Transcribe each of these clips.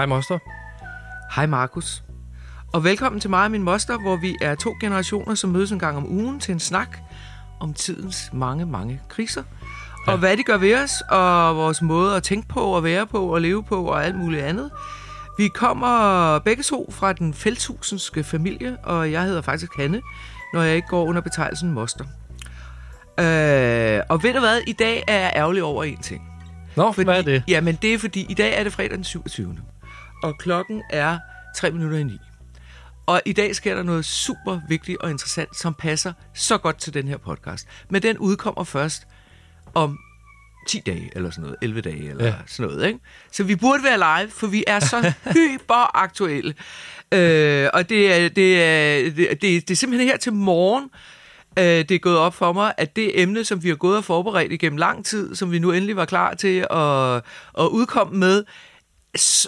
Hej, Moster. Hej Markus. Og velkommen til mig og min moster, hvor vi er to generationer, som mødes en gang om ugen til en snak om tidens mange, mange kriser. Ja. Og hvad de gør ved os, og vores måde at tænke på, og være på, og leve på, og alt muligt andet. Vi kommer begge to fra den felthusenske familie, og jeg hedder faktisk Hanne, når jeg ikke går under betegnelsen moster. Øh, og ved du hvad, i dag er jeg ærgerlig over en ting. Nå, Fordi, hvad er det? Jamen, det er fordi, i dag er det fredag den 27. Og klokken er 3 minutter i 9. Og i dag sker der noget super vigtigt og interessant, som passer så godt til den her podcast. Men den udkommer først om 10 dage, eller sådan noget, 11 dage, eller ja. Sådan noget. Ikke? Så vi burde være live, for vi er så hyperaktuelle. Øh, og det er, det, er, det, det, det er simpelthen her til morgen, øh, det er gået op for mig, at det emne, som vi har gået og forberedt igennem lang tid, som vi nu endelig var klar til at, at udkomme med,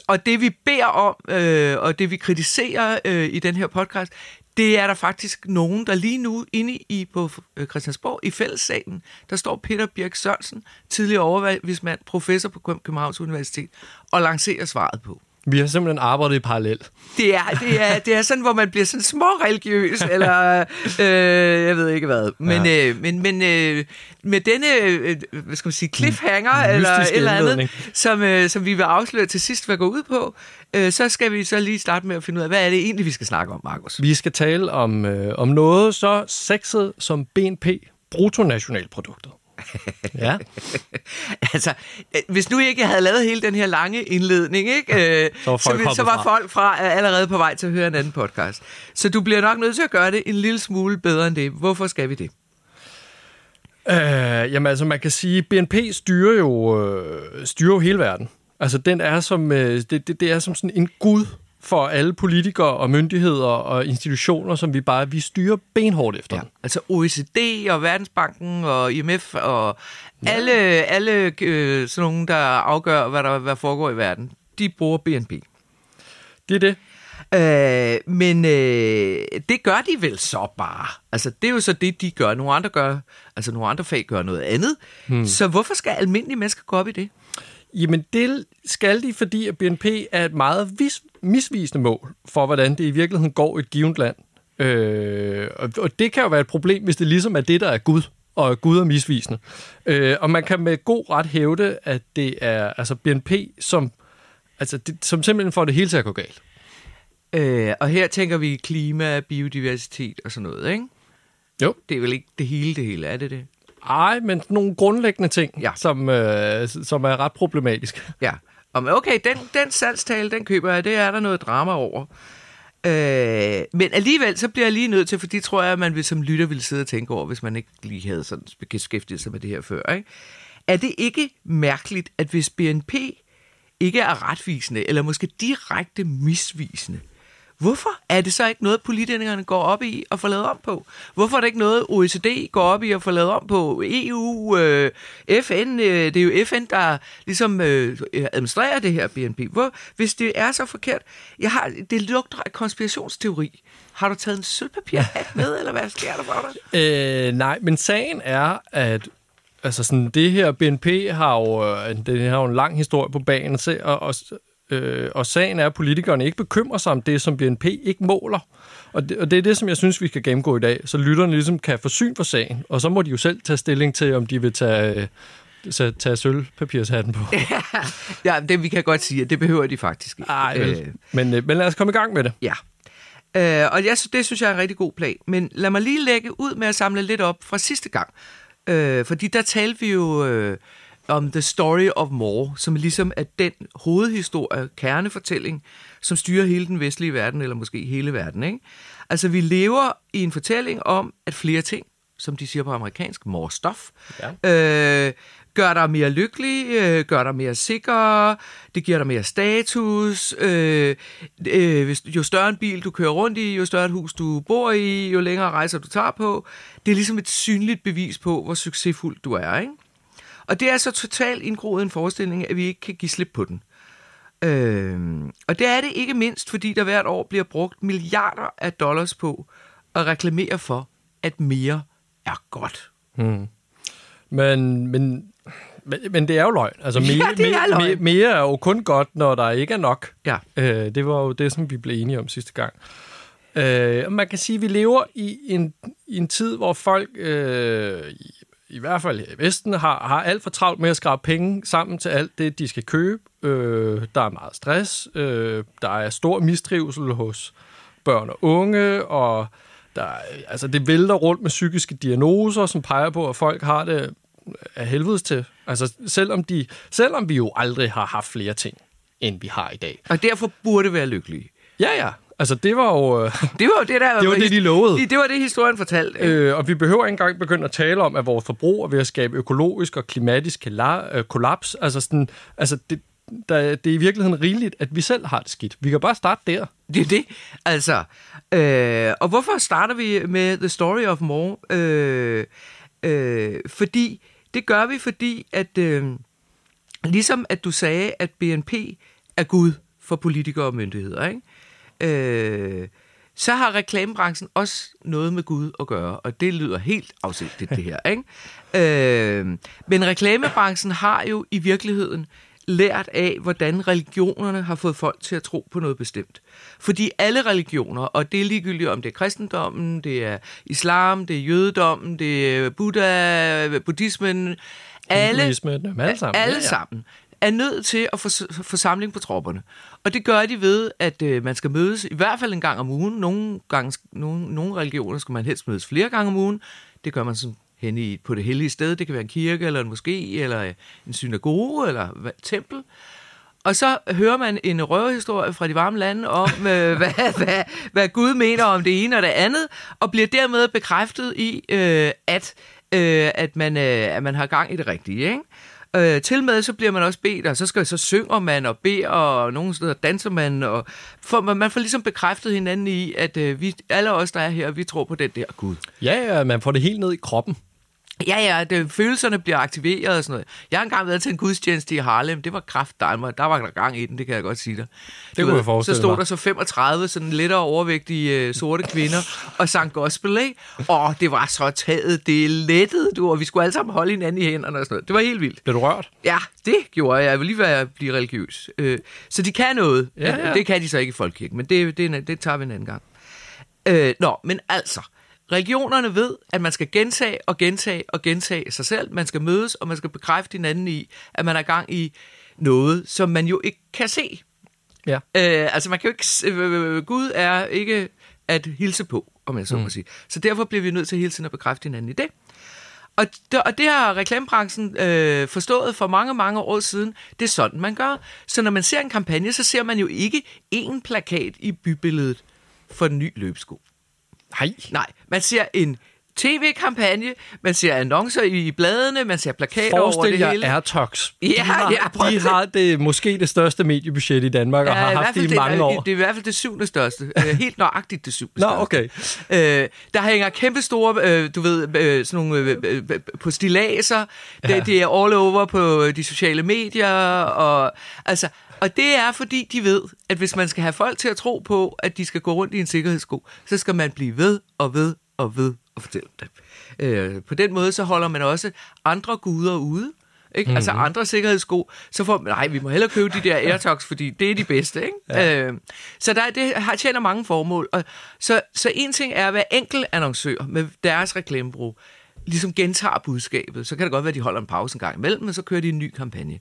og det vi beder om, øh, og det vi kritiserer øh, i den her podcast, det er der faktisk nogen, der lige nu inde i på øh, Christiansborg, i fællessalen, der står Peter Birk Sørensen, tidligere overvismand, professor på Københavns Universitet, og lancerer svaret på. Vi har simpelthen arbejdet i parallel. Det er, det er, det er sådan, hvor man bliver sådan småreligiøs, eller øh, jeg ved ikke hvad. Men, ja. øh, men, men øh, med denne, øh, hvad skal man sige, cliffhanger, Mm. eller et eller andet, som, øh, som vi vil afsløre til sidst, hvad går ud på, øh, så skal vi så lige starte med at finde ud af, hvad er det egentlig, vi skal snakke om, Markus? Vi skal tale om, øh, om noget så sexet som BNP, bruttonationalproduktet. Ja, altså, øh, hvis nu ikke havde lavet hele den her lange indledning, ikke? Øh, Så var folk så, så var fra. folk fra allerede på vej til at høre en anden podcast. Så du bliver nok nødt til at gøre det en lille smule bedre end det. Hvorfor skal vi det? øh, jamen altså man kan sige, BNP styrer jo, øh, styrer jo hele verden. Altså den er som, øh, det, det, det er som sådan en gud for alle politikere og myndigheder og institutioner, som vi bare, vi styrer benhårdt efter. Ja. Altså OECD og Verdensbanken og IMF og alle, alle øh, sådan nogle, der afgør, hvad der hvad foregår i verden, de bruger BNP. Det er det. Øh, men øh, det gør de vel så bare. Altså, det er jo så det, de gør. Nogle andre gør, altså nogle andre fag gør noget andet. Hmm. Så hvorfor skal almindelige mennesker gå op i det? Jamen det skal de, fordi at BNP er et meget vis, misvisende mål for, hvordan det i virkeligheden går i et givet land. Øh, og, og det kan jo være et problem, hvis det ligesom er det, der er Gud, og Gud er misvisende. Øh, og man kan med god ret hævde, at det er altså BNP, som, altså det, som simpelthen får det hele til at gå galt. Øh, og her tænker vi klima, biodiversitet og sådan noget, ikke? Jo. Det er vel ikke det hele, det hele, er det det? Ej, men nogle grundlæggende ting, Ja. som, øh, som er ret problematiske. Ja. Om, okay, den, den salgstale, den køber jeg. Det er der noget drama over. Øh, men alligevel, så bliver jeg lige nødt til, for det tror jeg, at man vil, som lytter ville sidde og tænke over, hvis man ikke lige havde sådan beskæftiget sig med det her før. Ikke? Er det ikke mærkeligt, at hvis BNP ikke er retvisende, eller måske direkte misvisende, Hvorfor er det så ikke noget, politikerne går op i at få lavet om på? Hvorfor er det ikke noget, OECD går op i at få lavet om på? EU, øh, FN, øh, det er jo FN, der ligesom øh, administrerer det her BNP. Hvor, hvis det er så forkert, jeg har, det lugter af konspirationsteori. Har du taget en sølvpapirhat med, eller hvad sker der for dig? Øh, nej, men sagen er, at altså sådan, det her BNP har jo, øh, det har jo en lang historie på banen, og, og, øh, og sagen er, at politikerne ikke bekymrer sig om det, som BNP ikke måler. Og det, og det er det, som jeg synes, vi skal gennemgå i dag, så lytterne ligesom kan få syn for sagen, og så må de jo selv tage stilling til, om de vil tage, øh, tage, tage sølvpapirshatten på. ja, det vi kan godt sige, at det behøver de faktisk ikke. Ej. Øh, men, øh, men lad os komme i gang med det. Ja. Øh, og jeg, det synes jeg er en rigtig god plan. Men lad mig lige lægge ud med at samle lidt op fra sidste gang. Øh, fordi der talte vi jo øh, om The Story of More, som ligesom er den hovedhistorie, kernefortælling, som styrer hele den vestlige verden, eller måske hele verden. Ikke? Altså, vi lever i en fortælling om, at flere ting, som de siger på amerikansk, more stuff, ja. øh, gør dig mere lykkelig, øh, gør dig mere sikker, det giver dig mere status, øh, øh, hvis, jo større en bil du kører rundt i, jo større et hus du bor i, jo længere rejser du tager på. Det er ligesom et synligt bevis på, hvor succesfuld du er. Ikke? Og det er så totalt indgroet en forestilling, at vi ikke kan give slip på den. Øh, og det er det ikke mindst, fordi der hvert år bliver brugt milliarder af dollars på at reklamere for, at mere er godt. Men, men Men, men det er jo løgn. Altså, Ja, mere, det er løgn. mere, mere er jo kun godt, når der ikke er nok. Ja. Øh, det var jo det, som vi blev enige om sidste gang. Øh, man kan sige, at vi lever i en, i en tid, hvor folk, øh, i, hvert fald i Vesten, har, har alt for travlt med at skrabe penge sammen til alt det, de skal købe. Øh, der er meget stress. Øh, der er stor mistrivsel hos børn og unge, og der, er- altså, det vælter rundt med psykiske diagnoser, som peger på, at folk har det af helvedes til. Altså, selvom, de, selvom vi jo aldrig har haft flere ting, end vi har i dag. Og derfor burde være lykkelige. Ja, ja. Altså, det var jo... øh, Det var jo det, der... Det var det, de lovede. Det, det var det, historien fortalte. Øh, og vi behøver ikke engang begynde at tale om, at vores forbrug er ved at skabe økologisk og klimatisk øh, kollaps. Altså, sådan, altså det, der, det er i virkeligheden rigeligt, at vi selv har det skidt. Vi kan bare starte der. Det er det. Altså, øh, og hvorfor starter vi med The Story of More? Øh, øh, fordi, det gør vi, fordi at, øh, ligesom at du sagde, at BNP er Gud for politikere og myndigheder, ikke? Øh, så har reklamebranchen også noget med Gud at gøre, og det lyder helt afsindigt, det her. Ikke? Øh, men reklamebranchen har jo i virkeligheden lært af, hvordan religionerne har fået folk til at tro på noget bestemt. Fordi alle religioner, og det er ligegyldigt om det er kristendommen, det er islam, det er jødedommen, det er buddha, buddhismen, alle, alle sammen. alle Ja, ja. sammen er nødt til at få, få samling på tropperne. Og det gør de ved, at øh, man skal mødes i hvert fald en gang om ugen. Nogle, gange, nogle, nogle religioner skal man helst mødes flere gange om ugen. Det gør man sådan hen i, på det hellige sted. Det kan være en kirke, eller en moské, eller øh, en synagoge, eller et tempel. Og så hører man en røverhistorie fra de varme lande om, øh, hvad, hvad, hvad Gud mener om det ene og det andet, og bliver dermed bekræftet i, øh, at, øh, at, man, øh, at man har gang i det rigtige. Ikke? Øh, til med så bliver man også bedt, og så, skal, så synger man og beder, og nogle steder danser man, og for, man får ligesom bekræftet hinanden i, at øh, vi, alle os, der er her, vi tror på den der Gud. Ja, ja, man får det helt ned i kroppen. Ja, ja, det, følelserne bliver aktiveret og sådan noget. Jeg har engang været til en gudstjeneste i Harlem. Det var kraft der var der gang i den, det kan jeg godt sige dig. Du kunne jeg forestille Så stod mig. der så 35 sådan lettere overvægtige øh, sorte kvinder og sang gospel, ikke? Og det var så taget, det lettede du, og vi skulle alle sammen holde hinanden i hænderne og sådan noget. Det var helt vildt. Blev du rørt? Ja, det gjorde jeg. Jeg vil lige være blive religiøs. Øh, så de kan noget. Ja, ja. Det kan de så ikke i folkekirken, men det, det, det tager vi en anden gang. Øh, nå, men altså, religionerne ved, at man skal gentage og gentage og gentage sig selv. Man skal mødes, og man skal bekræfte hinanden i, at man er gang i noget, som man jo ikke kan se. Ja. Øh, altså, man kan jo ikke... s- Øh, Gud er ikke at hilse på, om jeg så må sige. Så derfor bliver vi nødt til hele tiden at bekræfte hinanden i det. Og det, og det har reklamebranchen øh, forstået for mange, mange år siden. Det er sådan, man gør. Så når man ser en kampagne, så ser man jo ikke én plakat i bybilledet for en ny løbesko. Nej. Nej, man ser en tv-kampagne, man ser annoncer i, bladene, man ser plakater over Forestil det jer hele. Airtox. Ja, de har, ja, prøv de har det, måske det største mediebudget i Danmark, og Ja, har i haft det i mange det, år. Det er i hvert fald det syvende største. Øh, Helt nøjagtigt det syvende Nå, største. okay. Øh, der hænger kæmpe store, øh, du ved, øh, sådan nogle øh, øh, øh, på stilaser. Det, Ja. det er all over på de sociale medier. Og, altså, og det er, fordi de ved, at hvis man skal have folk til at tro på, at de skal gå rundt i en sikkerhedssko, så skal man blive ved og ved og ved og fortælle det. Øh, på den måde, så holder man også andre guder ude. Ikke? Mm-hmm. Altså andre sikkerhedssko, så får man, nej, vi må hellere købe de der AirTogs, fordi det er de bedste. Ikke? Ja. Øh, så der, det har, tjener mange formål. Og, så, så en ting er, at hver enkelt annoncør med deres reklamebrug ligesom gentager budskabet. Så kan det godt være, at de holder en pause en gang imellem, men så kører de en ny kampagne.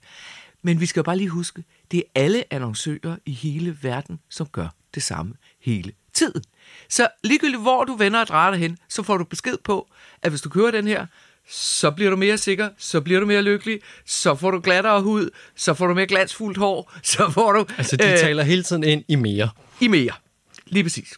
Men vi skal jo bare lige huske, det er alle annoncører i hele verden, som gør det samme hele tiden. Så ligegyldigt hvor du vender og drejer dig hen, så får du besked på, at hvis du kører den her, så bliver du mere sikker, så bliver du mere lykkelig, så får du glattere hud, så får du mere glansfuldt hår, så får du Altså, de øh, taler hele tiden ind i mere. i mere. Lige præcis.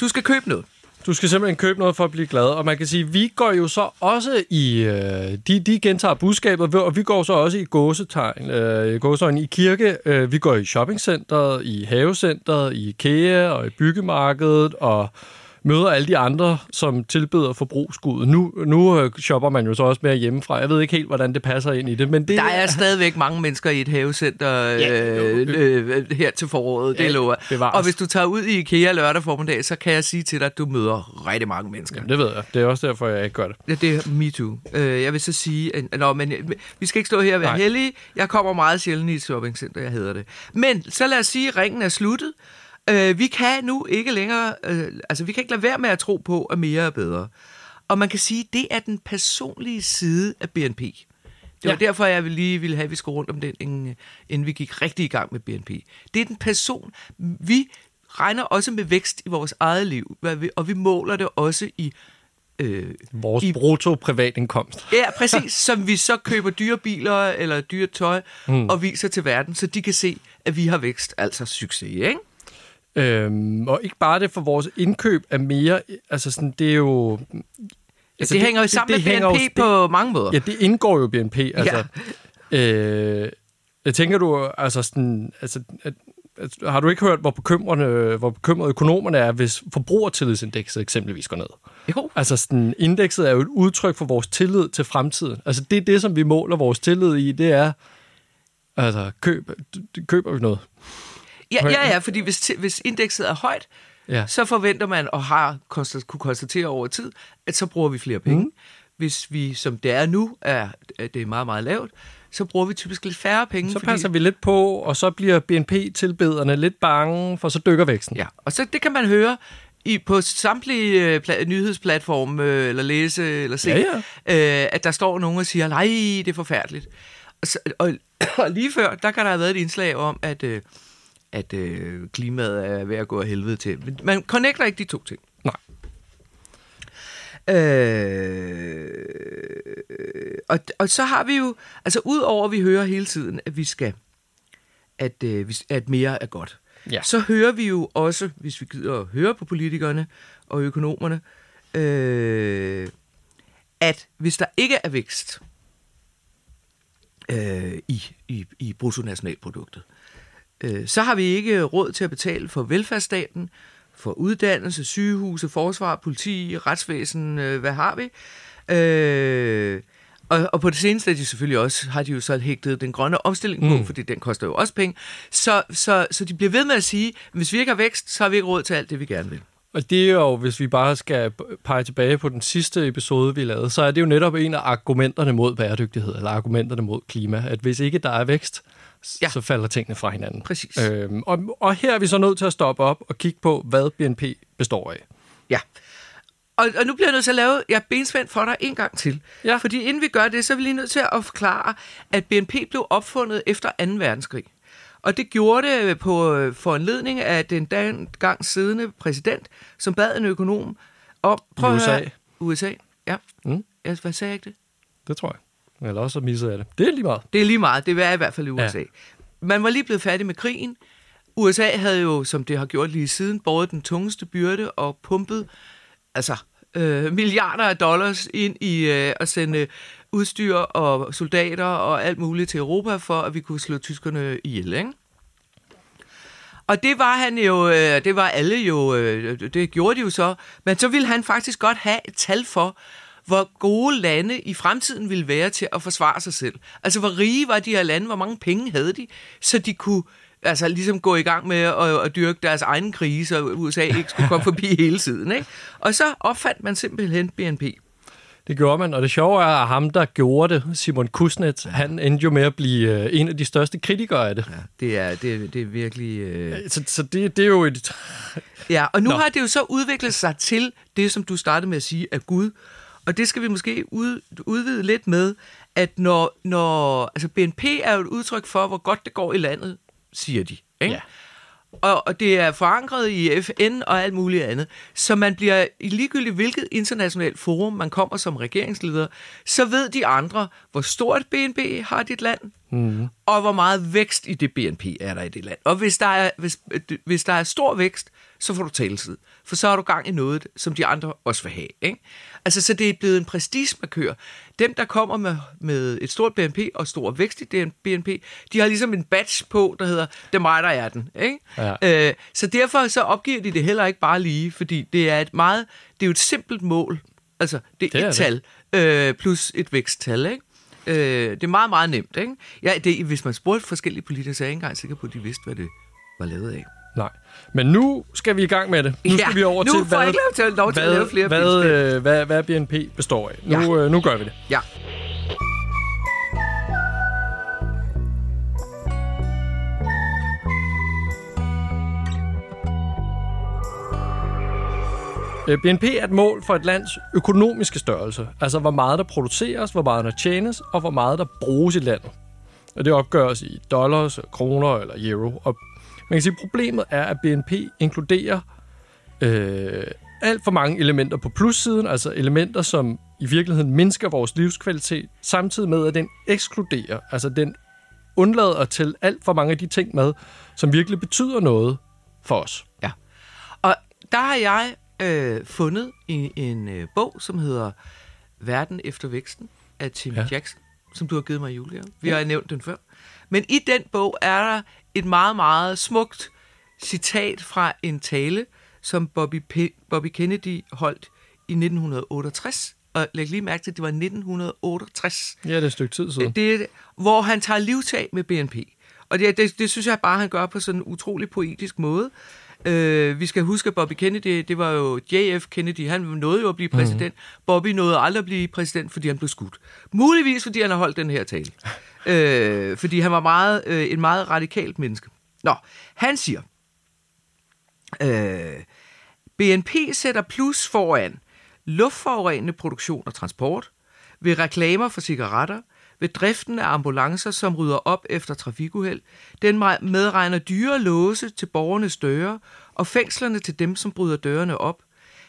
Du skal købe noget. Du skal simpelthen købe noget for at blive glad, og man kan sige, vi går jo så også i, øh, de, de gentager budskabet, og vi går så også i gåsetegn, øh, gåsetegn i kirke, øh, vi går i shoppingcenteret, i havecenteret, i IKEA og i byggemarkedet, og møder alle de andre, som tilbyder forbrugsgud. Nu, nu øh, shopper man jo så også mere hjemmefra. Jeg ved ikke helt, hvordan det passer ind i det, men det Der er stadigvæk mange mennesker i et havecenter øh, øh, her til foråret, det Ja, lover jeg. bevares. Og hvis du tager ud i IKEA lørdag formiddag, så kan jeg sige til dig, at du møder rigtig mange mennesker. Jamen, det ved jeg. Det er også derfor, jeg ikke gør det. Ja, det er me too. Øh, jeg vil så sige, at, nå, men øh, vi skal ikke stå her og være Nej. heldige. Jeg kommer meget sjældent i et shoppingcenter, jeg hedder det. Men så lad os sige, at ringen er sluttet. Øh, vi kan nu ikke længere, øh, altså vi kan ikke lade være med at tro på, at mere er bedre. Og man kan sige, at det er den personlige side af BNP. Det var Ja. derfor, jeg lige ville have, at vi skulle rundt om den, inden, vi gik rigtig i gang med BNP. Det er den person. Vi regner også med vækst i vores eget liv, og vi måler det også i øh, Vores I- brutto privatindkomst. Ja, præcis. Som vi så køber dyre biler eller dyre tøj mm. og viser til verden, så de kan se, at vi har vækst, altså succes, ikke? Øhm, og ikke bare det for vores indkøb af mere, altså sådan, det er jo... Altså, det, det hænger jo sammen det, med hænger BNP jo- på mange måder. Ja, det indgår jo BNP. Altså, øh, jeg tænker du, altså sådan, altså, at, at, har du ikke hørt, hvor bekymrende, hvor bekymrede økonomerne er, hvis forbrugertillidsindekset eksempelvis går ned? Jo. Altså sådan, indekset er jo et udtryk for vores tillid til fremtiden. Altså det er det, som vi måler vores tillid i, det er, altså køb, køber vi noget? Ja, ja, ja, fordi hvis, hvis indekset er højt, Ja. så forventer man, og har konstat, kunne konstatere over tid, at så bruger vi flere penge. Mm. Hvis vi, som det er nu, er, at det er meget, meget lavt, så bruger vi typisk lidt færre penge. Så passer vi lidt på, og så bliver BNP-tilbederne lidt bange, for så dykker væksten. Ja, og så det kan man høre i, på samtlige øh, pla- nyhedsplatforme, øh, eller læse, eller se, Ja, Øh, at der står nogen og siger, nej, det er forfærdeligt. Og, så, og, og lige før, der kan der have været et indslag om, at, øh, at øh, klimaet er ved at gå af helvede til. Man connecter ikke de to ting. Nej. Øh, og, og så har vi jo, altså udover at vi hører hele tiden, at vi skal, at, øh, at mere er godt, Ja. så hører vi jo også, hvis vi gider at høre på politikerne og økonomerne, øh, at hvis der ikke er vækst øh, i, i, i bruttonationalproduktet, øh, så har vi ikke råd til at betale for velfærdsstaten, for uddannelse, sygehuse, forsvar, politi, retsvæsen, øh, hvad har vi? Øh, og, og på det seneste er de selvfølgelig også, har de jo så hægtet den grønne omstilling på, Mm. fordi den koster jo også penge. Så, så, så de bliver ved med at sige, at hvis vi ikke har vækst, så har vi ikke råd til alt det, vi gerne vil. Og det er jo, hvis vi bare skal pege tilbage på den sidste episode, vi lavede, så er det jo netop en af argumenterne mod bæredygtighed, eller argumenterne mod klima, at hvis ikke der er vækst, Ja. så falder tingene fra hinanden. Præcis. Øhm, og, og her er vi så nødt til at stoppe op og kigge på, hvad BNP består af. Ja. Og, og nu bliver jeg nødt til at lave, jeg benspændt for dig en gang til. Ja. Fordi inden vi gør det, så er vi lige nødt til at forklare, at BNP blev opfundet efter 2. verdenskrig. Og det gjorde det på øh, foranledning af den dengang siddende præsident, som bad en økonom om... prøv at USA. høre- USA, ja. Mm. Hvad sagde jeg ikke det? Det tror jeg. Eller også så misser jeg det. Det er lige meget. Det er lige meget. Det er i hvert fald i USA. Ja. Ja. Man var lige blevet færdig med krigen. USA havde jo, som det har gjort lige siden, båret den tungeste byrde og pumpet altså, øh, milliarder af dollars ind i øh, at sende udstyr og soldater og alt muligt til Europa, for at vi kunne slå tyskerne ihjel, ikke? Og det var han jo, øh, det var alle jo, øh, det gjorde de jo så. Men så ville han faktisk godt have et tal for, hvor gode lande i fremtiden ville være til at forsvare sig selv. Altså, hvor rige var de her lande, hvor mange penge havde de, så de kunne altså, ligesom gå i gang med at, at dyrke deres egen krise, så USA ikke skulle komme forbi hele tiden. Ikke? Og så opfandt man simpelthen BNP. Det gjorde man, og det sjove er, at ham, der gjorde det, Simon Kusnet, han endte jo med at blive øh, en af de største kritikere af det. Ja, det er, det, det er virkelig... Øh... Så, så det, det er jo et... Ja, og nu Nå. Har det jo så udviklet sig til det, som du startede med at sige, er Gud. Og det skal vi måske ud, udvide lidt med, at når, når altså BNP er jo et udtryk for, hvor godt det går i landet, siger de. Ikke? Ja. Og, og det er forankret i FN og alt muligt andet. Så man bliver, i ligegyldigt hvilket internationalt forum man kommer som regeringsleder, så ved de andre, hvor stort BNP har dit land, mm. og hvor meget vækst i det BNP er der i det land. Og hvis der er, hvis, hvis der er stor vækst, så får du taletid. For så har du gang i noget, som de andre også vil have. Ikke? Altså, så det er blevet en prestigemarkør. Dem, der kommer med, med et stort BNP og stor vækst i BNP, de har ligesom en badge på, der hedder, det er mig, der er den. Ikke? Ja. Øh, så derfor så opgiver de det heller ikke bare lige, fordi det er et meget, det er jo et simpelt mål. Altså, det er, det er et det. tal øh, plus et væksttal, ikke? Øh, det er meget, meget nemt, ikke? Ja, det, hvis man spurgte forskellige politikere, så er jeg ikke engang sikker på, at de vidste, hvad det var lavet af. Nej. Men nu skal vi i gang med det. Nu ja, skal vi over nu til, hvad, jeg ikke lov til, lov til hvad, at lave flere hvad, øh, hvad, hvad BNP består af. Nu, ja. øh, nu gør vi det. Ja. Øh, BNP er et mål for et lands økonomiske størrelse. Altså hvor meget der produceres, hvor meget der tjenes, og hvor meget der bruges i landet. Og det opgøres i dollars, kroner eller euro. Og man kan sige, at problemet er, at BNP inkluderer øh, alt for mange elementer på plussiden, altså elementer, som i virkeligheden mindsker vores livskvalitet, samtidig med, at den ekskluderer, altså den undlader at tælle alt for mange af de ting med, som virkelig betyder noget for os. Ja. Og der har jeg øh, fundet i en øh, bog, som hedder Verden efter væksten af Tim ja. Jackson, som du har givet mig i julegave. Vi ja. har nævnt den før. Men i den bog er der et meget, meget smukt citat fra en tale, som Bobby, P- Bobby Kennedy holdt i 1968. Og læg lige mærke til, at det var 1968. Ja, det er et stykke tid siden. Det, hvor han tager livtag med BNP. Og det, det, det synes jeg bare, han gør på sådan en utrolig poetisk måde. Øh, vi skal huske, at Bobby Kennedy, det var jo JF Kennedy, han nåede jo at blive præsident. Mm. Bobby nåede aldrig at blive præsident, fordi han blev skudt. Muligvis, fordi han har holdt den her tale. øh, fordi han var meget, øh, en meget radikalt menneske. Nå, han siger, øh, BNP sætter plus foran luftforurenende produktion og transport, ved reklamer for cigaretter, ved driften af ambulancer, som rydder op efter trafikuheld. Den medregner dyre låse til borgernes døre og fængslerne til dem, som bryder dørene op.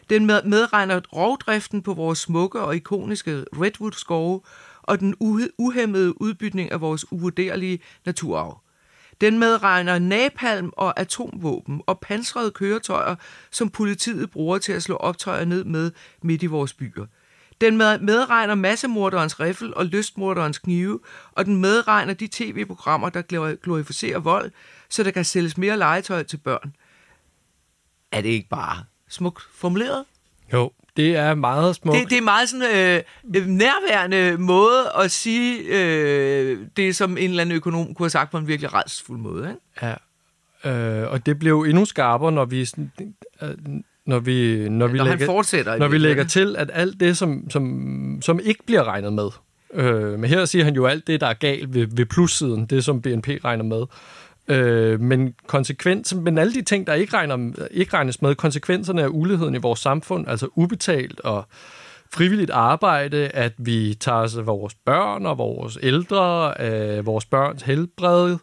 Den medregner rovdriften på vores smukke og ikoniske redwood-skove og den uhemmede udbytning af vores uvurderlige naturarv. Den medregner napalm og atomvåben og pansrede køretøjer, som politiet bruger til at slå optøjer ned med midt i vores byer. Den medregner massemorderens riffel og lystmorderens knive, og den medregner de tv-programmer, der glorificerer vold, så der kan sælges mere legetøj til børn. Er det ikke bare smukt formuleret? Jo, det er meget smukt. Det, det er meget sådan øh, nærværende måde at sige øh, det, som en eller anden økonom kunne have sagt på en virkelig redsfuld måde. Ikke? Ja, øh, og det blev endnu skarpere, når vi... Sådan, øh, når vi, når vi, når lægger, fortsætter når vi lægger til, at alt det, som, som, som ikke bliver regnet med, øh, men her siger han jo alt det, der er galt ved, ved plussiden, det som BNP regner med, øh, men konsekvens, men alle de ting, der ikke, regner, ikke regnes med, konsekvenserne af uligheden i vores samfund, altså ubetalt og frivilligt arbejde, at vi tager os af vores børn og vores ældre, af vores børns helbred,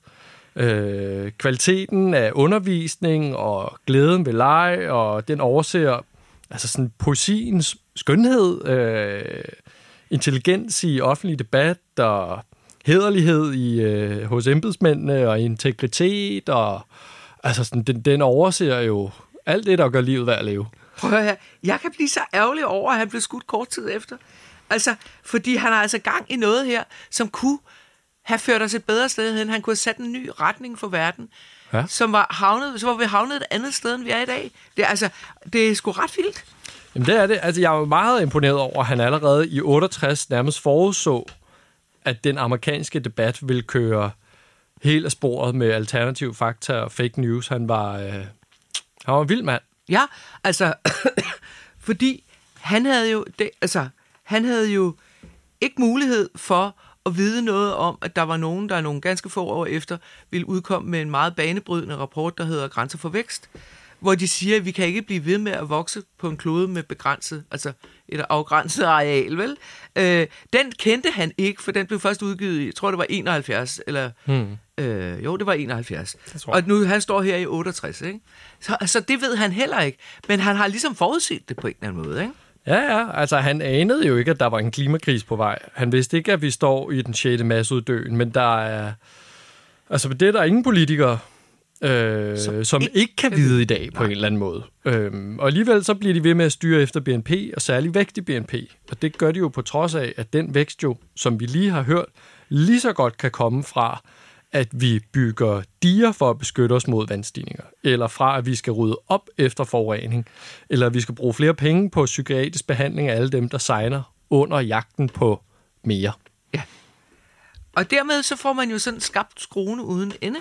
øh, kvaliteten af undervisning og glæden ved leg, og den overser altså sådan poesiens skønhed, øh, intelligens i offentlig debat og hederlighed i, øh, hos embedsmændene og integritet, og altså sådan, den, den overser jo alt det, der gør livet værd at leve. Prøv at høre, jeg kan blive så ærgerlig over, at han blev skudt kort tid efter. Altså, fordi han har altså gang i noget her, som kunne have ført os et bedre sted hen. Han kunne have sat en ny retning for verden, ja. som var havnet, så var vi havnet et andet sted, end vi er i dag. Det, altså, det er sgu ret vildt. Jamen det er det. Altså, jeg var meget imponeret over, at han allerede i 68 nærmest forudså, at den amerikanske debat ville køre helt af sporet med alternativ fakta og fake news. Han var, øh, han var en vild mand. Ja, altså, fordi han havde jo, det, altså, han havde jo ikke mulighed for at vide noget om, at der var nogen, der nogle ganske få år efter ville udkomme med en meget banebrydende rapport, der hedder Grænser for Vækst, hvor de siger, at vi kan ikke blive ved med at vokse på en klode med begrænset, altså et afgrænset areal, vel? Øh, den kendte han ikke, for den blev først udgivet jeg tror det var 71, eller... Hmm. Øh, jo, det var 71. Og nu han står her i 68, ikke? Så, så det ved han heller ikke. Men han har ligesom forudset det på en eller anden måde, ikke? Ja, ja. Altså, han anede jo ikke, at der var en klimakris på vej. Han vidste ikke, at vi står i den 6. masseuddøen, men der er... Altså, det er der ingen politikere, øh, Som som ikke ikke kan vide i dag på en eller anden måde. Øhm, og alligevel så bliver de ved med at styre efter BNP, og særlig vækst i BNP. Og det gør de jo på trods af, at den vækst jo, som vi lige har hørt, lige så godt kan komme fra, at vi bygger diger for at beskytte os mod vandstigninger, eller fra, at vi skal rydde op efter forurening, eller at vi skal bruge flere penge på psykiatrisk behandling af alle dem, der signer under jagten på mere. Og dermed så får man jo sådan skabt skruen uden ende.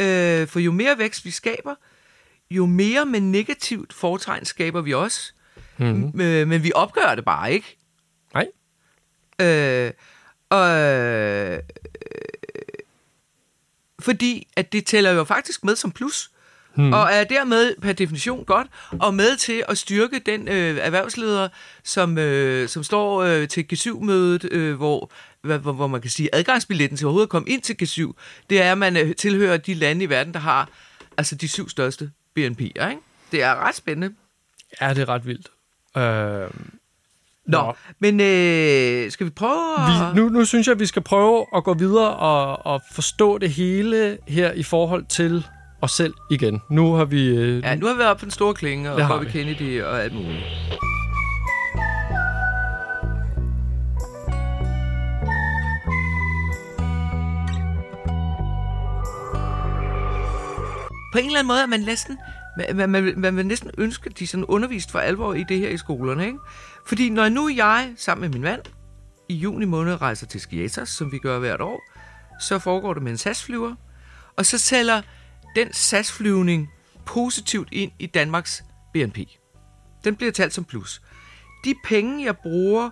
Øh, for jo mere vækst vi skaber, jo mere med negativt foretegn skaber vi også. Mm-hmm. Øh, men vi opgør det bare ikke. Nej? Øh, og, fordi at det tæller jo faktisk med som plus. Hmm. Og er dermed per definition godt, og med til at styrke den øh, erhvervsleder, som, øh, som står øh, til G7-mødet, øh, hvor, hvor, hvor man kan sige, adgangsbilletten til overhovedet at komme ind til G7, det er, at man øh, tilhører de lande i verden, der har altså de syv største BNP'er. Ikke? Det er ret spændende. Ja, det er ret vildt. Øh, Nå, Nå. men øh, skal vi prøve at... Vi, nu, nu synes jeg, at vi skal prøve at gå videre og, og forstå det hele her i forhold til os selv igen. Nu har vi... Øh, Ja, nu har vi været oppe på den store klinge, og Bobby. Kennedy og alt muligt. På en eller anden måde er man næsten... Man, man, man, vil næsten ønske, at de sådan undervist for alvor i det her i skolerne, ikke? Fordi når nu jeg, sammen med min mand, i juni måned rejser til Skiatos, som vi gør hvert år, så foregår det med en SAS-flyver, og så tæller den SAS-flyvning positivt ind i Danmarks BNP. Den bliver talt som plus. De penge, jeg bruger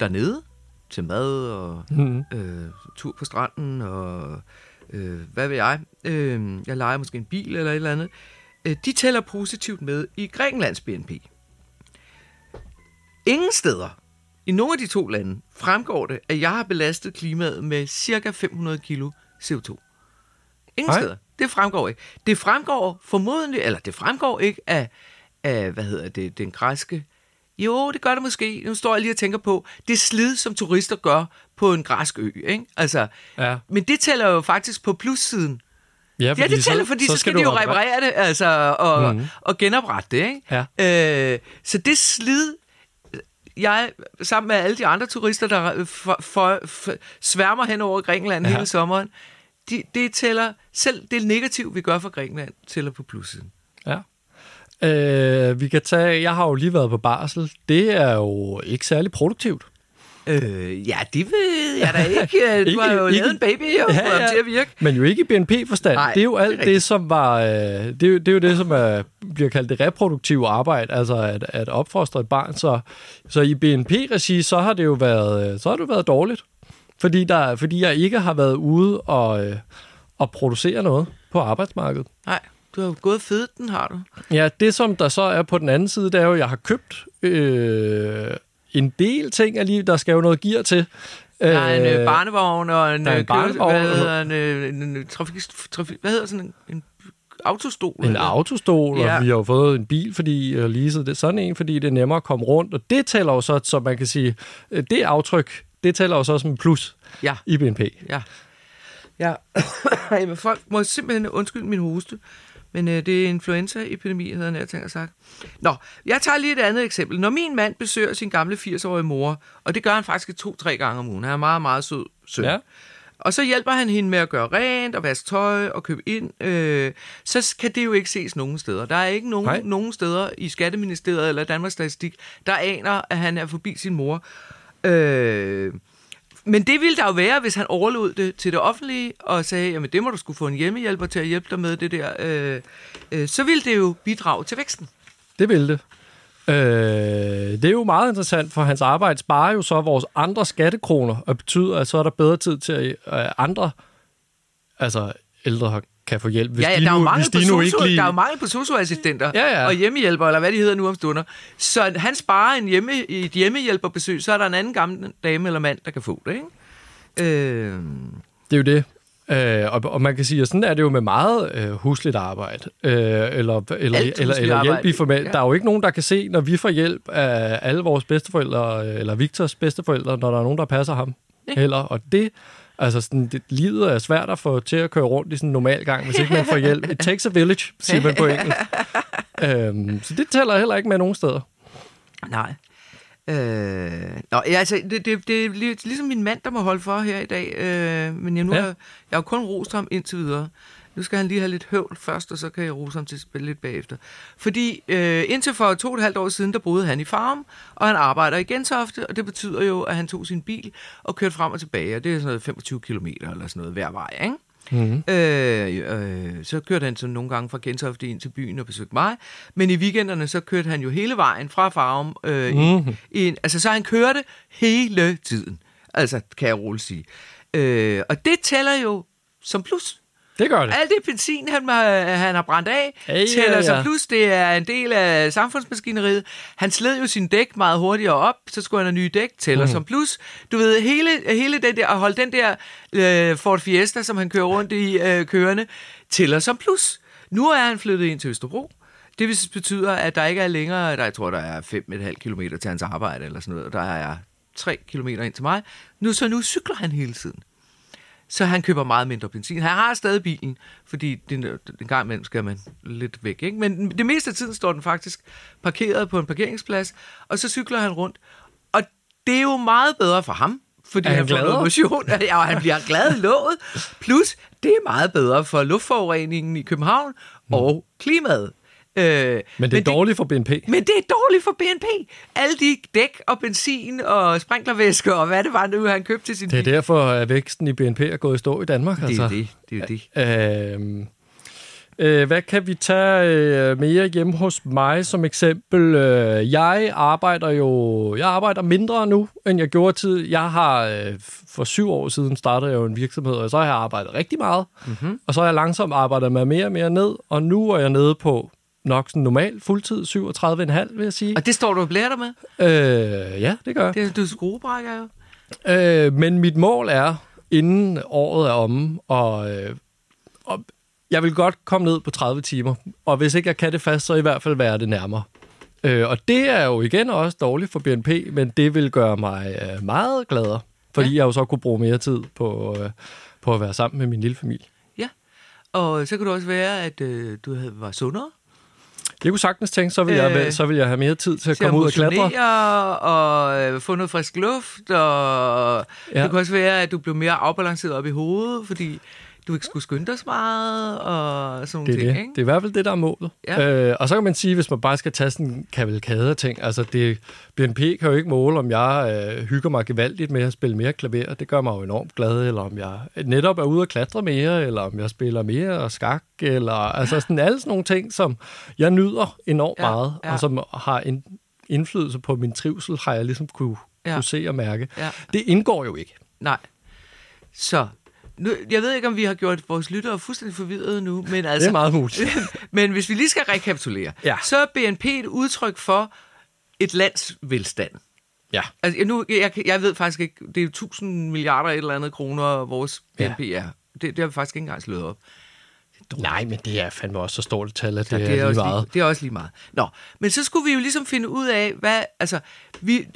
dernede til mad og Mhm. øh, tur på stranden og øh, hvad ved jeg, øh, jeg leger måske en bil eller et eller andet, øh, de tæller positivt med i Grækenlands BNP. Ingen steder i nogle af de to lande fremgår det, at jeg har belastet klimaet med cirka 500 kilo CO2. Ingen Nej. steder. Det fremgår ikke. Det fremgår formodentlig, eller det fremgår ikke af, af hvad hedder det, den græske... Jo, det gør det måske. Nu står jeg lige og tænker på, det slid, som turister gør på en græsk ø. Ikke? Altså, ja. men det tæller jo faktisk på plussiden. Ja, Ja, det tæller, fordi så, så skal, de jo reparere- det altså, og, mm. og genoprette det. Ikke? Ja. Øh, så det slid, jeg sammen med alle de andre turister, der for, for, for, sværmer hen over Grækenland ja. hele sommeren, de, det tæller, selv det negativ, vi gør for Grækenland, tæller på plussiden. Ja. Øh, vi kan tage, jeg har jo lige været på barsel. Det er jo ikke særlig produktivt. Øh, ja, det ved jeg da ikke. Du Ikke- har jo ikke- lavet en baby og Ja, ja. til at virke. Men jo ikke i BNP-forstand. Det er jo det er alt det, som var... Øh, det, er jo, det er jo det, som er, bliver kaldt det reproduktive arbejde, altså at, at opfostre et barn. Så, så i BNP-regi, så har det jo været, øh, så har det været dårligt. Fordi, der, fordi jeg ikke har været ude og, øh, og producere noget på arbejdsmarkedet. Nej, du har jo gået fedt, den har du. Ja, det som der så er på den anden side, det er jo, at jeg har købt øh, en del ting livet. Der skal jo noget gear til. Der er en øh, barnevogn og en, der er en øh, køres- barnevogn. hvad hedder en, øh, en, en trafik, trafik, hvad hedder sådan en, en autostol? En eller? autostol, Ja. og vi har jo fået en bil, fordi jeg leasede det sådan en, fordi det er nemmere at komme rundt. Og det tæller jo så, så man kan sige, øh, det aftryk, det tæller jo så som en plus Ja, i BNP. ja. Ja, Jamen, folk må simpelthen undskylde min hoste, men øh, det er influenzaepidemi, havde jeg tænkt sagt. Nå, jeg tager lige et andet eksempel. Når min mand besøger sin gamle 80-årige mor, og det gør han faktisk to-tre gange om ugen, han er meget, meget sød søn. Ja. Og så hjælper han hende med at gøre rent og vaske tøj og købe ind. Øh, så kan det jo ikke ses nogen steder. Der er ikke Nej. nogen, nogen steder i Skatteministeriet eller Danmarks Statistik, der aner, at han er forbi sin mor. Øh, men det ville der jo være, hvis han overlod det til det offentlige og sagde, jamen det må du skulle få en hjemmehjælper til at hjælpe dig med det der. Øh, øh, så ville det jo bidrage til væksten. Det ville det. Øh, det er jo meget interessant, for hans arbejde sparer jo så vores andre skattekroner, og betyder, at så er der bedre tid til, at øh, andre altså ældre kan få hjælp. Hvis ja, ja, de der, er jo nu, mangel hvis på de ikke sosu, lige... der er jo mangel på socioassistenter Ja, ja. og hjemmehjælper, eller hvad de hedder nu om stunder. Så han sparer en hjemme, et hjemmehjælperbesøg, så er der en anden gammel dame eller mand, der kan få det, ikke? Øh, Det er jo det. Øh, og, og man kan sige, at sådan er det jo med meget øh, husligt arbejde. Øh, eller, eller, Alt eller, eller hjælp i format. ja. Ja. Der er jo ikke nogen, der kan se, når vi får hjælp af alle vores bedsteforældre, øh, eller Victors bedsteforældre, når der er nogen, der passer ham. Ikke? Heller. Og det Altså, sådan, det, livet er svært at få til at køre rundt i sådan en normal gang, hvis ikke man får hjælp. It takes a village, siger man på engelsk. øhm, så det tæller heller ikke med nogen steder. Nej. Øh, nå, altså, det, det, det er lig- ligesom min mand, der må holde for her i dag. Øh, men jeg, nu Ja. har, jeg har kun rost ham indtil videre. Nu skal han lige have lidt høvl først, og så kan jeg rose ham til spille lidt bagefter. Fordi øh, indtil for to og et halvt år siden, der boede han i farm, og han arbejder i Gentofte, og det betyder jo, at han tog sin bil og kørte frem og tilbage, og det er sådan noget 25 km eller sådan noget hver vej, ikke? Mm-hmm. Øh, øh, så kørte han så nogle gange fra Gentofte ind til byen og besøgte mig. Men i weekenderne, så kørte han jo hele vejen fra Farum. Øh, mm. Mhm. i, altså, så han kørte hele tiden. Altså, kan jeg roligt sige. Øh, og det tæller jo som plus. Det gør det. Alt det benzin, han, har- han har brændt af, Ja, ja, tæller ja. som plus. Det er en del af samfundsmaskineriet. Han sled jo sin dæk meget hurtigere op, så skulle han have nye dæk, tæller mm. som plus. Du ved, hele, hele den der, at holde den der øh, Ford Fiesta, som han kører rundt i øh, kørende, tæller som plus. Nu er han flyttet ind til Østerbro. Det vil- betyder, at der ikke er længere, der, jeg tror, der er 5,5 km til hans arbejde eller sådan noget, og der er 3 km ind til mig. Nu, så nu cykler han hele tiden. Så han køber meget mindre benzin. Han har stadig bilen, fordi den, en gang imellem skal man lidt væk. Ikke? Men det meste af tiden står den faktisk parkeret på en parkeringsplads, og så cykler han rundt. Og det er jo meget bedre for ham, fordi Er han han, får noget motion, ja, og han bliver glad i låget. Plus, det er meget bedre for luftforureningen i København og klimaet. Øh, Men det er dårligt for BNP. men det er dårligt for BNP. Alle de dæk og benzin og sprinklervæske og hvad det var nu, han købte til sin Det er bil. derfor, at væksten i BNP er gået i stå i Danmark. Det er altså. det. Det er det. Øhm, øh, hvad kan vi tage øh, mere hjemme hos mig som eksempel? Øh, jeg arbejder jo jeg arbejder mindre nu, end jeg gjorde tid. Jeg har øh, for syv år siden startet jeg jo en virksomhed, og så har jeg arbejdet rigtig meget. Mm-hmm. Og så har jeg langsomt arbejdet mig mere og mere ned, og nu er jeg nede på nok sådan normal fuldtid, 37,5 vil jeg sige. Og det står du og blærer dig med? Øh, ja, det gør jeg. Det er du skruebrækker jo. Øh, men mit mål er, inden året er omme, og, øh, og jeg vil godt komme ned på 30 timer. Og hvis ikke jeg kan det fast, så i hvert fald være det nærmere. Øh, og det er jo igen også dårligt for BNP, men det vil gøre mig øh, meget gladere, fordi ja. jeg jo så kunne bruge mere tid på, øh, på at være sammen med min lille familie. Ja. Og så kan det også være, at øh, du havde, var sundere. Det kunne sagtens tænke, så vil, jeg, Øh, så vil jeg have mere tid til at Til at komme ud og klatre. og øh, få noget frisk luft. Og Ja. det kan også være, at du blev mere afbalanceret op i hovedet, fordi du ikke skulle skynde dig så meget og sådan Det er, ting. det. Ikke? det er i hvert fald det, der er målet. Ja. Øh, og så kan man sige, hvis man bare skal tage sådan en kavalkade af ting, altså det, BNP kan jo ikke måle, om jeg øh, hygger mig gevaldigt med at spille mere klaver. Det gør mig jo enormt glad, eller om jeg netop er ude og klatre mere, eller om jeg spiller mere skak, eller altså sådan alle sådan nogle ting, som jeg nyder enormt Ja, meget, ja. og som har en indflydelse på min trivsel, har jeg ligesom kunne, Ja. kunne se og mærke. Ja. Det indgår jo ikke. Nej. Så, nu, jeg ved ikke, om vi har gjort vores lyttere fuldstændig forvirrede nu, men altså... Det er meget muligt. men hvis vi lige skal rekapitulere, Ja. så er BNP et udtryk for et lands velstand. Ja. Altså, nu, jeg, jeg ved faktisk ikke, det er jo 1000 milliarder et eller andet kroner, vores BNP ja. er. Det, det har vi faktisk ikke engang slået op. Nej, men det er fandme også så stort et tal, at det, Ja, er, lige også meget. Lige, det er også lige meget. Nå, men så skulle vi jo ligesom finde ud af, hvad, altså, vi,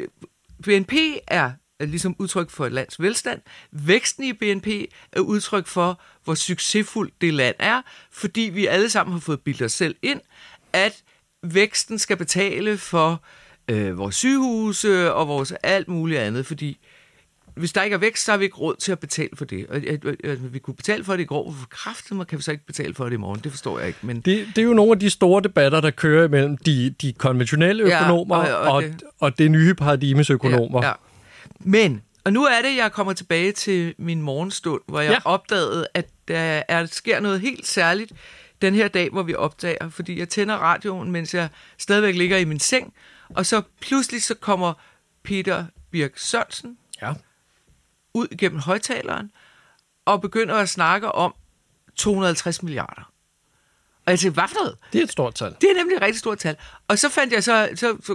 BNP er ligesom udtryk for et lands velstand. Væksten i BNP er udtryk for, hvor succesfuldt det land er, fordi vi alle sammen har fået bildet os selv ind, at væksten skal betale for øh, vores sygehuse og vores alt muligt andet, fordi hvis der ikke er vækst, så har vi ikke råd til at betale for det. Og, at, at, at vi kunne betale for det i går, hvorfor kraften kan vi så ikke betale for det i morgen? Det forstår jeg ikke. Men Det, det er jo nogle af de store debatter, der kører imellem de, de konventionelle Ja, økonomer og- og og, det- og, og det nye paradigmes økonomer. Ja, ja. Men, og nu er det, jeg kommer tilbage til min morgenstund, hvor jeg Ja. opdagede, at der er, sker noget helt særligt den her dag, hvor vi opdager, fordi jeg tænder radioen, mens jeg stadigvæk ligger i min seng, og så pludselig så kommer Peter Birk Sørensen ja. ud igennem højtaleren og begynder at snakke om 250 milliarder. Og jeg tænkte, hvad for noget? Det er et stort tal. Det er nemlig et rigtig stort tal. Og så fandt jeg så, så, så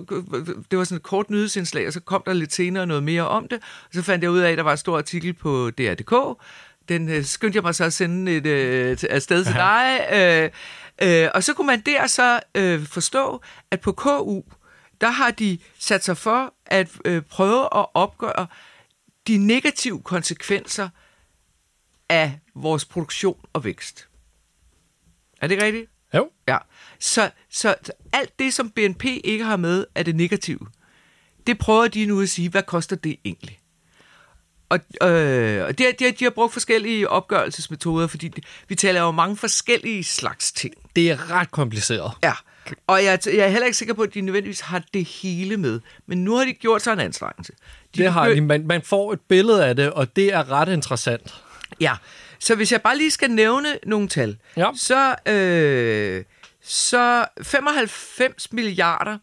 det var sådan et kort nyhedsindslag, og så kom der lidt senere noget mere om det. Og så fandt jeg ud af, at der var en stor artikel på DR.dk. Den øh, skyndte jeg mig så at sende et øh, afsted til dig. Øh, øh, og så kunne man der så øh, forstå, at på KU, der har de sat sig for at øh, prøve at opgøre de negative konsekvenser af vores produktion og vækst. Er det rigtigt? Jo. Ja. Så, så, alt det, som BNP ikke har med, er det negative. Det prøver de nu at sige, hvad koster det egentlig? Og, øh, og de, de, har- de har brugt forskellige opgørelsesmetoder, fordi vi taler jo om mange forskellige slags ting. Det er ret kompliceret. Ja, og jeg, jeg er heller ikke sikker på, at de nødvendigvis har det hele med. Men nu har de gjort sig en anstrengelse. De Det har de. Man, man får et billede af det, og det er ret interessant. Ja, så hvis jeg bare lige skal nævne nogle tal, Ja. så, øh, så 95 milliarder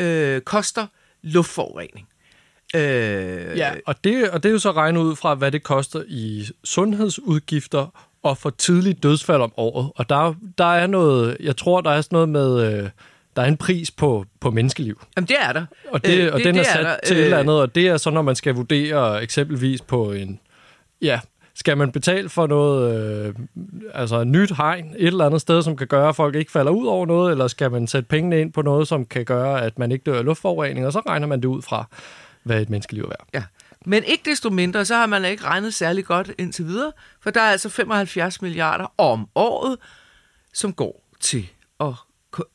øh, koster luftforurening. Øh, Ja, og det, og det er jo så regnet ud fra, hvad det koster i sundhedsudgifter og for tidligt dødsfald om året. Og der, der er noget, jeg tror, der er sådan noget med, øh, der er en pris på, på menneskeliv. Jamen, det er der. Og, det, øh, og den er sat der. til et eller andet, og det er så, når man skal vurdere eksempelvis på en, ja, skal man betale for noget, øh, altså et nyt hegn et eller andet sted, som kan gøre, at folk ikke falder ud over noget, eller skal man sætte pengene ind på noget, som kan gøre, at man ikke dør af luftforurening, og så regner man det ud fra, hvad et menneskeliv er værd. Ja. Men ikke desto mindre, så har man ikke regnet særlig godt indtil videre, for der er altså 75 milliarder om året, som går til at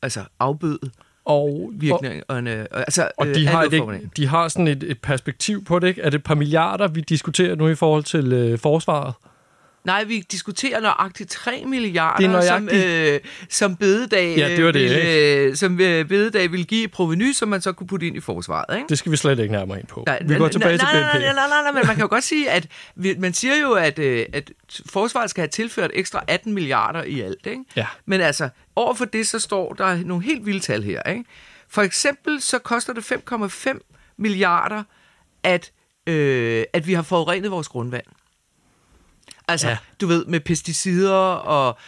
altså afbøde og, og, virkningerne. Altså, og øh, de, af har et, de har sådan et, et perspektiv på det, ikke? Er det et par milliarder, vi diskuterer nu i forhold til øh, forsvaret? Nej, vi diskuterer nøjagtigt 3 milliarder, er som, nøjagtigt. øh, som bededag, Ja, det var det, ville, øh, som øh, bededag ville give proveny, som man så kunne putte ind i forsvaret. Ikke? Det skal vi slet ikke nærmere ind på. Nej, vi går tilbage nej, til nej, BNP. Nej, nej, nej, nej, men man kan jo godt sige, at vi, man siger jo, at, øh, at forsvaret skal have tilført ekstra 18 milliarder i alt. Ikke? Ja. Men altså, overfor det, så står der nogle helt vilde tal her. Ikke? For eksempel, så koster det 5,5 milliarder, at, øh, at vi har forurenet vores grundvand. Altså, Ja. du ved, med pesticider og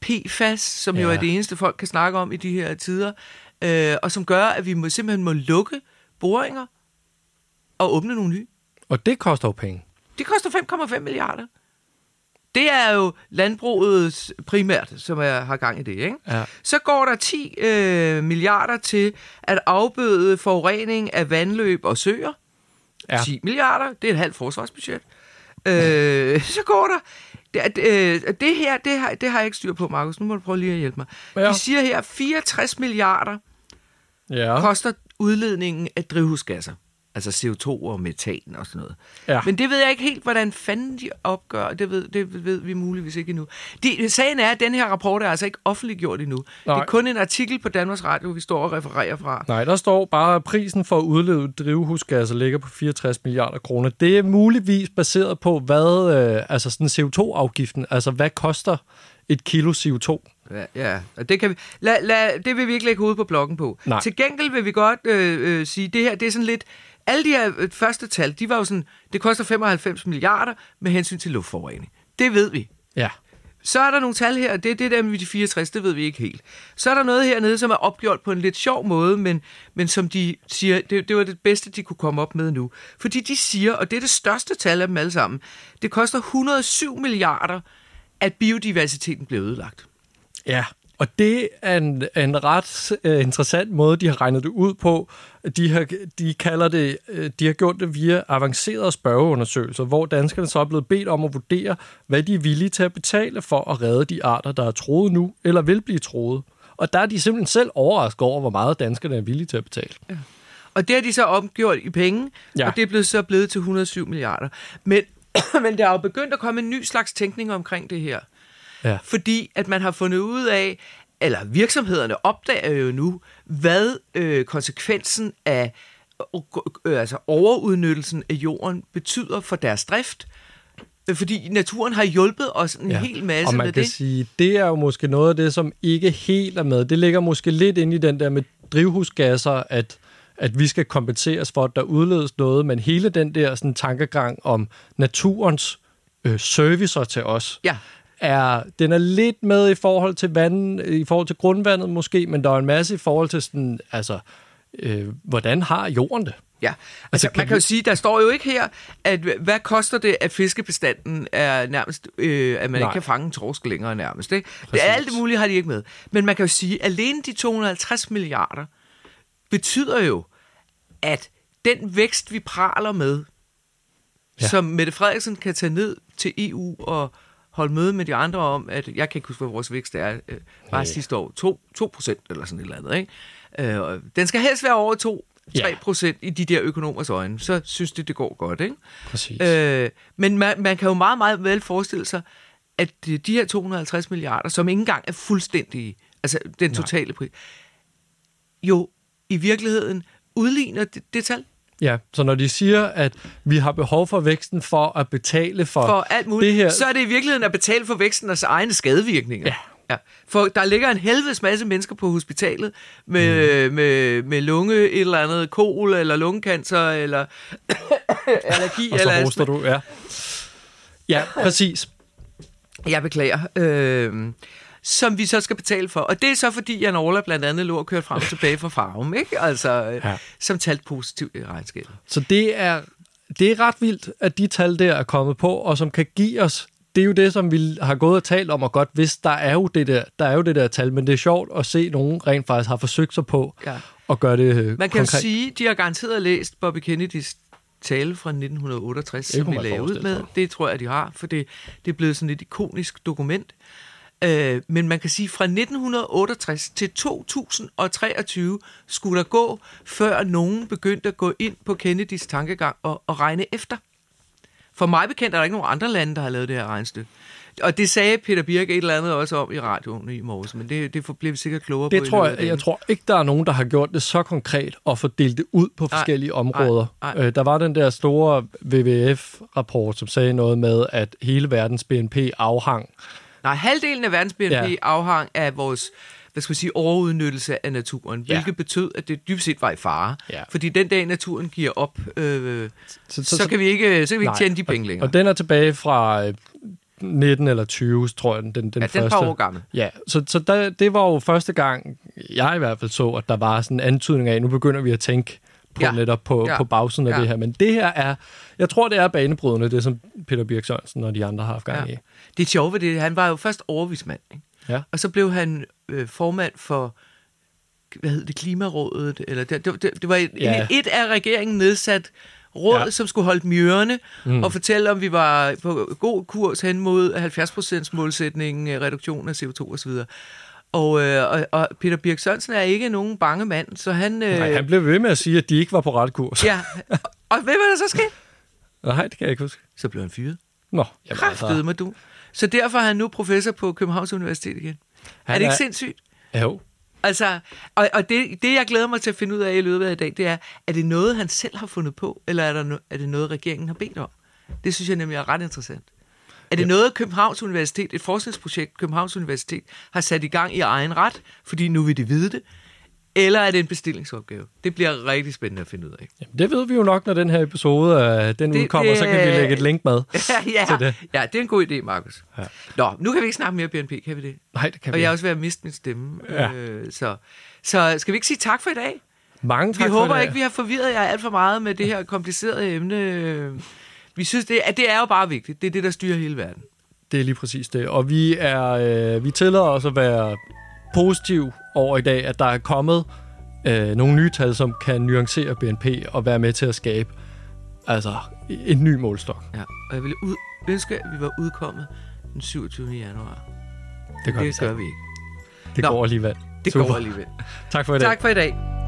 PFAS, som ja. jo er det eneste, folk kan snakke om i de her tider, øh, og som gør, at vi må, simpelthen må lukke boringer og åbne nogle nye. Og det koster jo penge. Det koster 5,5 milliarder. Det er jo landbruget primært, som er, har gang i det. Ikke? Ja. Så går der 10 øh, milliarder til at afbøde forurening af vandløb og søer. Ja. 10 milliarder, det er et halvt forsvarsbudget. Øh, så går der... Det, øh, det her, det har, det har jeg ikke styr på, Markus. Nu må du prøve lige at hjælpe mig. Ja. De siger her, 64 milliarder Ja. koster udledningen af drivhusgasser. Altså CO2 og metan og sådan noget. Ja. Men det ved jeg ikke helt, hvordan fanden de opgør. Det ved, det ved vi muligvis ikke endnu. De, sagen er, at den her rapport er altså ikke offentliggjort endnu. Nej. Det er kun en artikel på Danmarks Radio, vi står og refererer fra. Nej, der står bare, at prisen for at udlede drivhusgasser ligger på 64 milliarder kroner. Det er muligvis baseret på, hvad, øh, altså sådan CO2-afgiften, altså hvad koster et kilo CO2? Ja, ja. og det, kan vi, lad, lad, det vil vi ikke lægge hovedet på blokken på. Nej. Til gengæld vil vi godt øh, øh, sige, det her det er sådan lidt... Alle de her øh, første tal, de var jo sådan, det koster 95 milliarder med hensyn til luftforurening. Det ved vi. Ja. Så er der nogle tal her, det er det der med de 64, det ved vi ikke helt. Så er der noget hernede, som er opgjort på en lidt sjov måde, men, men som de siger, det, det var det bedste, de kunne komme op med nu. Fordi de siger, og det er det største tal af dem alle sammen, det koster 107 milliarder, at biodiversiteten bliver ødelagt. Ja, og det er en, en ret uh, interessant måde, de har regnet det ud på. De har, de kalder det, uh, de har gjort det via avancerede spørgeundersøgelser, hvor danskerne så er blevet bedt om at vurdere, hvad de er villige til at betale for at redde de arter, der er troet nu, eller vil blive troet. Og der er de simpelthen selv overrasket over, hvor meget danskerne er villige til at betale. Og det har de så omgjort i penge, Ja. ja. og det er blevet, så blevet til 107 milliarder. Men, men der er jo begyndt at komme en ny slags tænkning omkring det her. Ja. Fordi at man har fundet ud af, eller virksomhederne opdager jo nu, hvad øh, konsekvensen af øh, altså overudnyttelsen af jorden betyder for deres drift. Øh, Fordi naturen har hjulpet os en ja. hel masse og man med kan det. sige, det er jo måske noget af det, som ikke helt er med. Det ligger måske lidt ind i den der med drivhusgasser, at, at vi skal kompenseres for, at der udledes noget, men hele den der sådan, tankegang om naturens øh, servicer til os, Ja. Er, den er lidt med i forhold til vand, i forhold til grundvandet måske, men der er en masse i forhold til sådan, altså, øh, hvordan har jorden det? Ja, altså, Altså, kan man kan jo sige, der står jo ikke her, at hvad koster det, at fiskebestanden er nærmest, øh, at man Nej. ikke kan fange en torsk længere nærmest. Ikke? Det Præcis. alt det mulige har de ikke med. Men man kan jo sige, at alene de 250 milliarder betyder jo, at den vækst, vi praler med, ja. som Mette Frederiksen kan tage ned til EU og holde møde med de andre om, at jeg kan ikke huske, hvad vores vækst er, øh, bare Ja. sidste år, 2, 2 procent eller sådan et eller andet. Ikke? Øh, den skal helst være over 2 3 Ja. procent i de der økonomers øjne, så synes de, det går godt. Ikke? Præcis. Øh, men man, man kan jo meget, meget vel forestille sig, at de de her 250 milliarder, som ikke engang er fuldstændige, altså den totale pris, jo i virkeligheden udligner det, det tal Ja, så når de siger, at vi har behov for væksten for at betale for, for alt muligt, det her, så er det i virkeligheden at betale for væksten og egne skadevirkninger. Ja. Ja. For der ligger en helvedes masse mennesker på hospitalet med, mm. med, med lunge, et eller andet kol, eller lungekancer, eller allergi, og eller så astma. hoster du, ja. Ja, præcis. Jeg beklager. Øh, som vi så skal betale for. Og det er så fordi, Jan Orla blandt andet lå og kørte frem og tilbage fra farven, ikke? Altså, Ja. ja. som talt positivt i regnskabet. Så det er, det er ret vildt, at de tal der er kommet på, og som kan give os, det er jo det, som vi har gået og talt om, og godt vidst, der er jo det der, der, er jo det der tal, men det er sjovt at se, at nogen rent faktisk har forsøgt sig på Ja. at gøre det øh, Man kan jo konkret. sige, de har garanteret læst Bobby Kennedys tale fra 1968, Det kunne som vi forestille med. Det tror jeg, de har, for det, det er blevet sådan et ikonisk dokument. Øh, men man kan sige, fra 1968 til 2023 skulle der gå, før nogen begyndte at gå ind på Kennedys tankegang og, og regne efter. For mig bekendt er der ikke nogen andre lande, der har lavet det her regnestykke. Og det sagde Peter Birk et eller andet også om i radioen i morges, men det, det bliver vi sikkert klogere på. Det i tror jeg, jeg tror ikke, der er nogen, der har gjort det så konkret og fordelt det ud på forskellige områder. nej, nej. Øh, der var den der store WWF-rapport, som sagde noget med, at hele verdens BNP afhang. Nej, halvdelen af verdens BNP Ja. ja. afhang af vores hvad skal man sige, overudnyttelse af naturen, Ja. hvilket betød, at det dybest set var i fare. Ja. Fordi den dag naturen giver op, øh, Så, så, så, kan vi ikke, så kan vi ikke tjene de penge længere. Og den er tilbage fra øh, 19 eller 20, tror jeg, den, den ja, den første. et par år gammel. Ja, så, så der, det var jo første gang, jeg i hvert fald så, at der var sådan en antydning af, nu begynder vi at tænke på ja. Netop på, ja. På bagsiden af Ja. det her. Men det her er, jeg tror, det er banebrydende, det som Peter Birk Sørensen og de andre har haft gang Ja. i. Det er sjovt ved det, han var jo først overvismand, ikke? Ja. og så blev han øh, formand for hvad hed det, Klimarådet, eller det, det, det, var et, Ja. et af regeringen nedsat råd, Ja. som skulle holde ørerne mm. og fortælle, om vi var på god kurs hen mod 70% målsætningen, øh, reduktion af CO2 osv. Og, øh, og, og Peter Birk Sørensen er ikke nogen bange mand, så han... Øh, Nej, han blev ved med at sige, at de ikke var på ret kurs. Ja, og hvad der så skete? Nej, det kan jeg ikke huske. Så blev han fyret. Nå, jamen, Kraftede mig du. Så derfor er han nu professor på Københavns Universitet igen. Han er det ikke er- sindssygt? Jo. Altså, og, og det, det, jeg glæder mig til at finde ud af i løbet af i dag, det er, er det noget, han selv har fundet på, eller er, der no, er det noget, regeringen har bedt om? Det synes jeg nemlig er ret interessant. Er det ja. noget, Københavns Universitet, et forskningsprojekt, Københavns Universitet, har sat i gang i egen ret, fordi nu vil de vide det, eller er det en bestillingsopgave? Det bliver rigtig spændende at finde ud af. Jamen, det ved vi jo nok, når den her episode øh, den Det- udkommer, det- så kan vi lægge et link med. ja, Til det. ja, det er en god idé, Markus. Ja. Nå, nu kan vi ikke snakke mere BNP, kan vi det? Nej, det kan Og vi jeg er ikke. også ved at miste min stemme. Ja. Øh, så, så skal vi ikke sige tak for i dag? Mange tak vi håber ikke, vi har forvirret jer alt for meget med det her komplicerede emne. Vi synes, det, at det er jo bare vigtigt. Det er det, der styrer hele verden. Det er lige præcis det. Og vi er øh, vi tillader os at være positiv over i dag, at der er kommet øh, nogle nye tal, som kan nuancere BNP og være med til at skabe altså en ny målstok. Ja. Og jeg ville ud, ønske, at vi var udkommet den 27. januar. Det gør, vi, det så. gør vi ikke. Det Nå. går alligevel. Det Super. går alligevel. Tak for i dag. Tak for i dag.